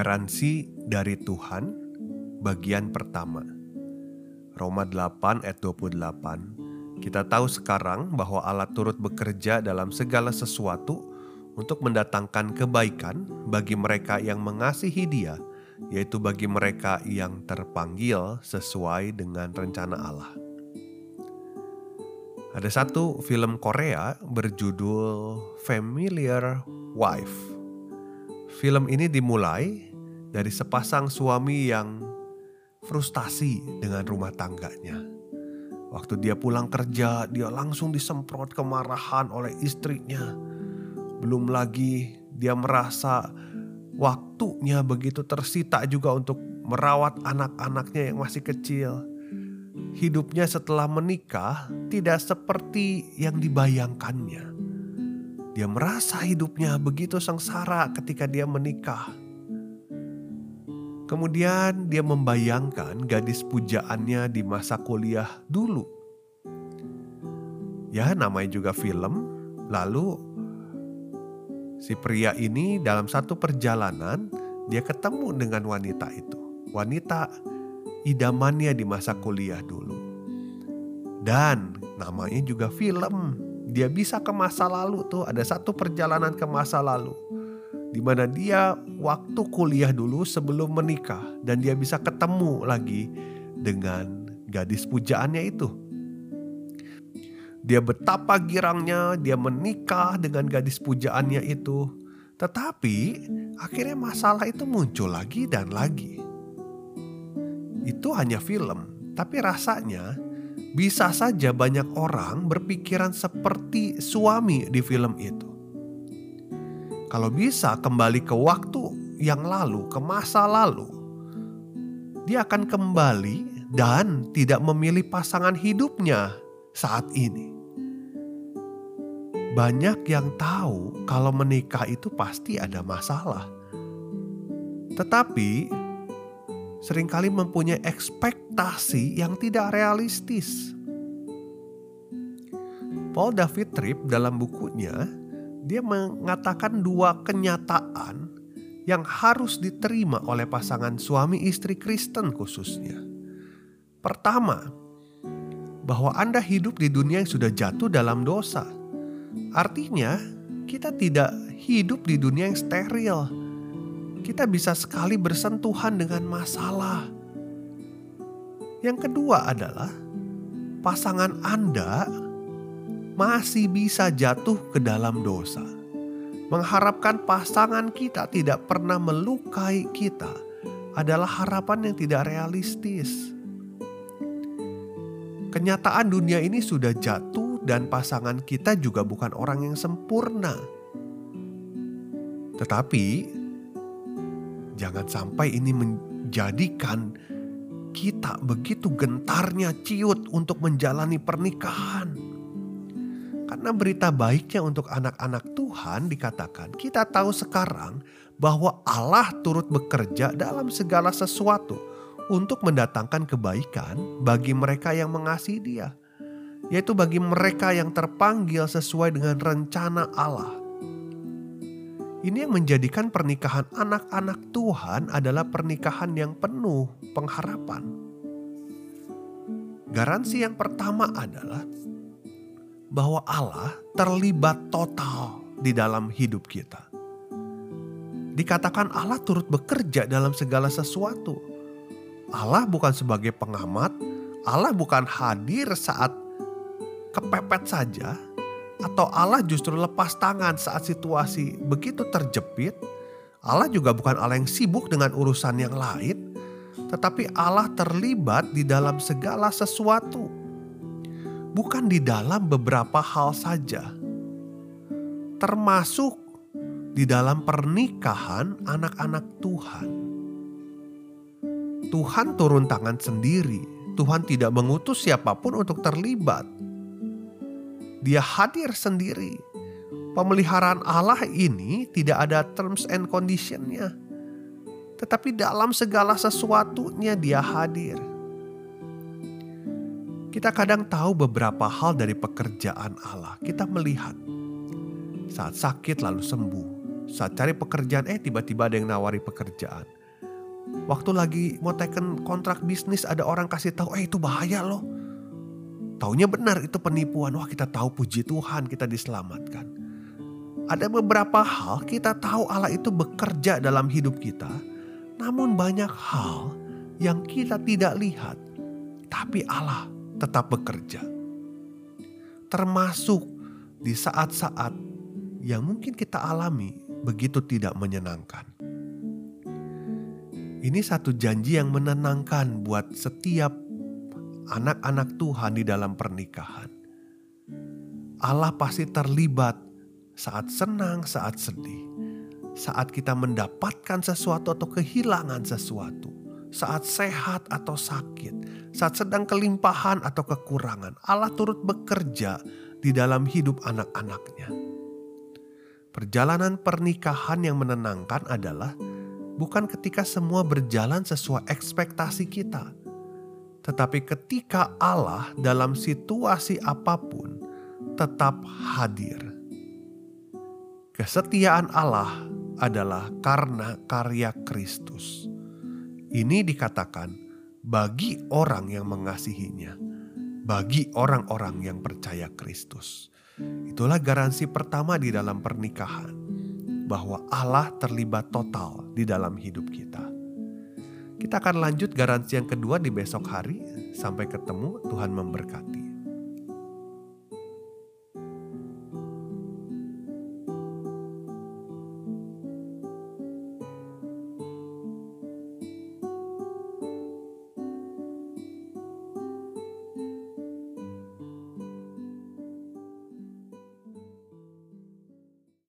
Garansi dari Tuhan bagian pertama. Roma 8 ayat 28. Kita tahu sekarang bahwa Allah turut bekerja dalam segala sesuatu untuk mendatangkan kebaikan bagi mereka yang mengasihi Dia, yaitu bagi mereka yang terpanggil sesuai dengan rencana Allah. Ada satu film Korea berjudul Familiar Wife Film ini dimulai dari sepasang suami yang frustasi dengan rumah tangganya. Waktu dia pulang kerja, dia langsung disemprot kemarahan oleh istrinya. Belum lagi dia merasa waktunya begitu tersita juga untuk merawat anak-anaknya yang masih kecil. Hidupnya setelah menikah tidak seperti yang dibayangkannya. Dia merasa hidupnya begitu sengsara ketika dia menikah. Kemudian dia membayangkan gadis pujaannya di masa kuliah dulu. Ya, namanya juga film. Lalu si pria ini dalam satu perjalanan dia ketemu dengan wanita itu. Wanita idamannya di masa kuliah dulu. Dan namanya juga film dia bisa ke masa lalu tuh ada satu perjalanan ke masa lalu di mana dia waktu kuliah dulu sebelum menikah dan dia bisa ketemu lagi dengan gadis pujaannya itu. Dia betapa girangnya dia menikah dengan gadis pujaannya itu. Tetapi akhirnya masalah itu muncul lagi dan lagi. Itu hanya film, tapi rasanya bisa saja banyak orang berpikiran seperti suami di film itu. Kalau bisa kembali ke waktu yang lalu, ke masa lalu, dia akan kembali dan tidak memilih pasangan hidupnya saat ini. Banyak yang tahu kalau menikah itu pasti ada masalah, tetapi sering kali mempunyai ekspektasi yang tidak realistis. Paul David Tripp dalam bukunya, dia mengatakan dua kenyataan yang harus diterima oleh pasangan suami istri Kristen khususnya. Pertama, bahwa Anda hidup di dunia yang sudah jatuh dalam dosa. Artinya, kita tidak hidup di dunia yang steril kita bisa sekali bersentuhan dengan masalah. Yang kedua adalah pasangan Anda masih bisa jatuh ke dalam dosa. Mengharapkan pasangan kita tidak pernah melukai kita adalah harapan yang tidak realistis. Kenyataan dunia ini sudah jatuh dan pasangan kita juga bukan orang yang sempurna. Tetapi Jangan sampai ini menjadikan kita begitu gentarnya ciut untuk menjalani pernikahan. Karena berita baiknya untuk anak-anak Tuhan dikatakan kita tahu sekarang bahwa Allah turut bekerja dalam segala sesuatu untuk mendatangkan kebaikan bagi mereka yang mengasihi Dia, yaitu bagi mereka yang terpanggil sesuai dengan rencana Allah. Ini yang menjadikan pernikahan anak-anak Tuhan adalah pernikahan yang penuh pengharapan. Garansi yang pertama adalah bahwa Allah terlibat total di dalam hidup kita. Dikatakan Allah turut bekerja dalam segala sesuatu. Allah bukan sebagai pengamat, Allah bukan hadir saat kepepet saja, atau Allah justru lepas tangan saat situasi begitu terjepit? Allah juga bukan Allah yang sibuk dengan urusan yang lain, tetapi Allah terlibat di dalam segala sesuatu. Bukan di dalam beberapa hal saja, termasuk di dalam pernikahan anak-anak Tuhan. Tuhan turun tangan sendiri. Tuhan tidak mengutus siapa pun untuk terlibat. Dia hadir sendiri. Pemeliharaan Allah ini tidak ada terms and conditionnya. Tetapi dalam segala sesuatunya dia hadir. Kita kadang tahu beberapa hal dari pekerjaan Allah. Kita melihat saat sakit lalu sembuh. Saat cari pekerjaan, eh tiba-tiba ada yang nawari pekerjaan. Waktu lagi mau teken kontrak bisnis ada orang kasih tahu, eh itu bahaya loh. Taunya benar itu penipuan. Wah kita tahu puji Tuhan kita diselamatkan. Ada beberapa hal kita tahu Allah itu bekerja dalam hidup kita. Namun banyak hal yang kita tidak lihat. Tapi Allah tetap bekerja. Termasuk di saat-saat yang mungkin kita alami begitu tidak menyenangkan. Ini satu janji yang menenangkan buat setiap anak-anak Tuhan di dalam pernikahan. Allah pasti terlibat saat senang, saat sedih, saat kita mendapatkan sesuatu atau kehilangan sesuatu, saat sehat atau sakit, saat sedang kelimpahan atau kekurangan. Allah turut bekerja di dalam hidup anak-anaknya. Perjalanan pernikahan yang menenangkan adalah bukan ketika semua berjalan sesuai ekspektasi kita, tetapi ketika Allah dalam situasi apa pun tetap hadir. Kesetiaan Allah adalah karena karya Kristus. Ini dikatakan bagi orang yang mengasihinya, bagi orang-orang yang percaya Kristus. Itulah garansi pertama di dalam pernikahan, bahwa Allah terlibat total di dalam hidup kita. Kita akan lanjut garansi yang kedua di besok hari. Sampai ketemu, Tuhan memberkati.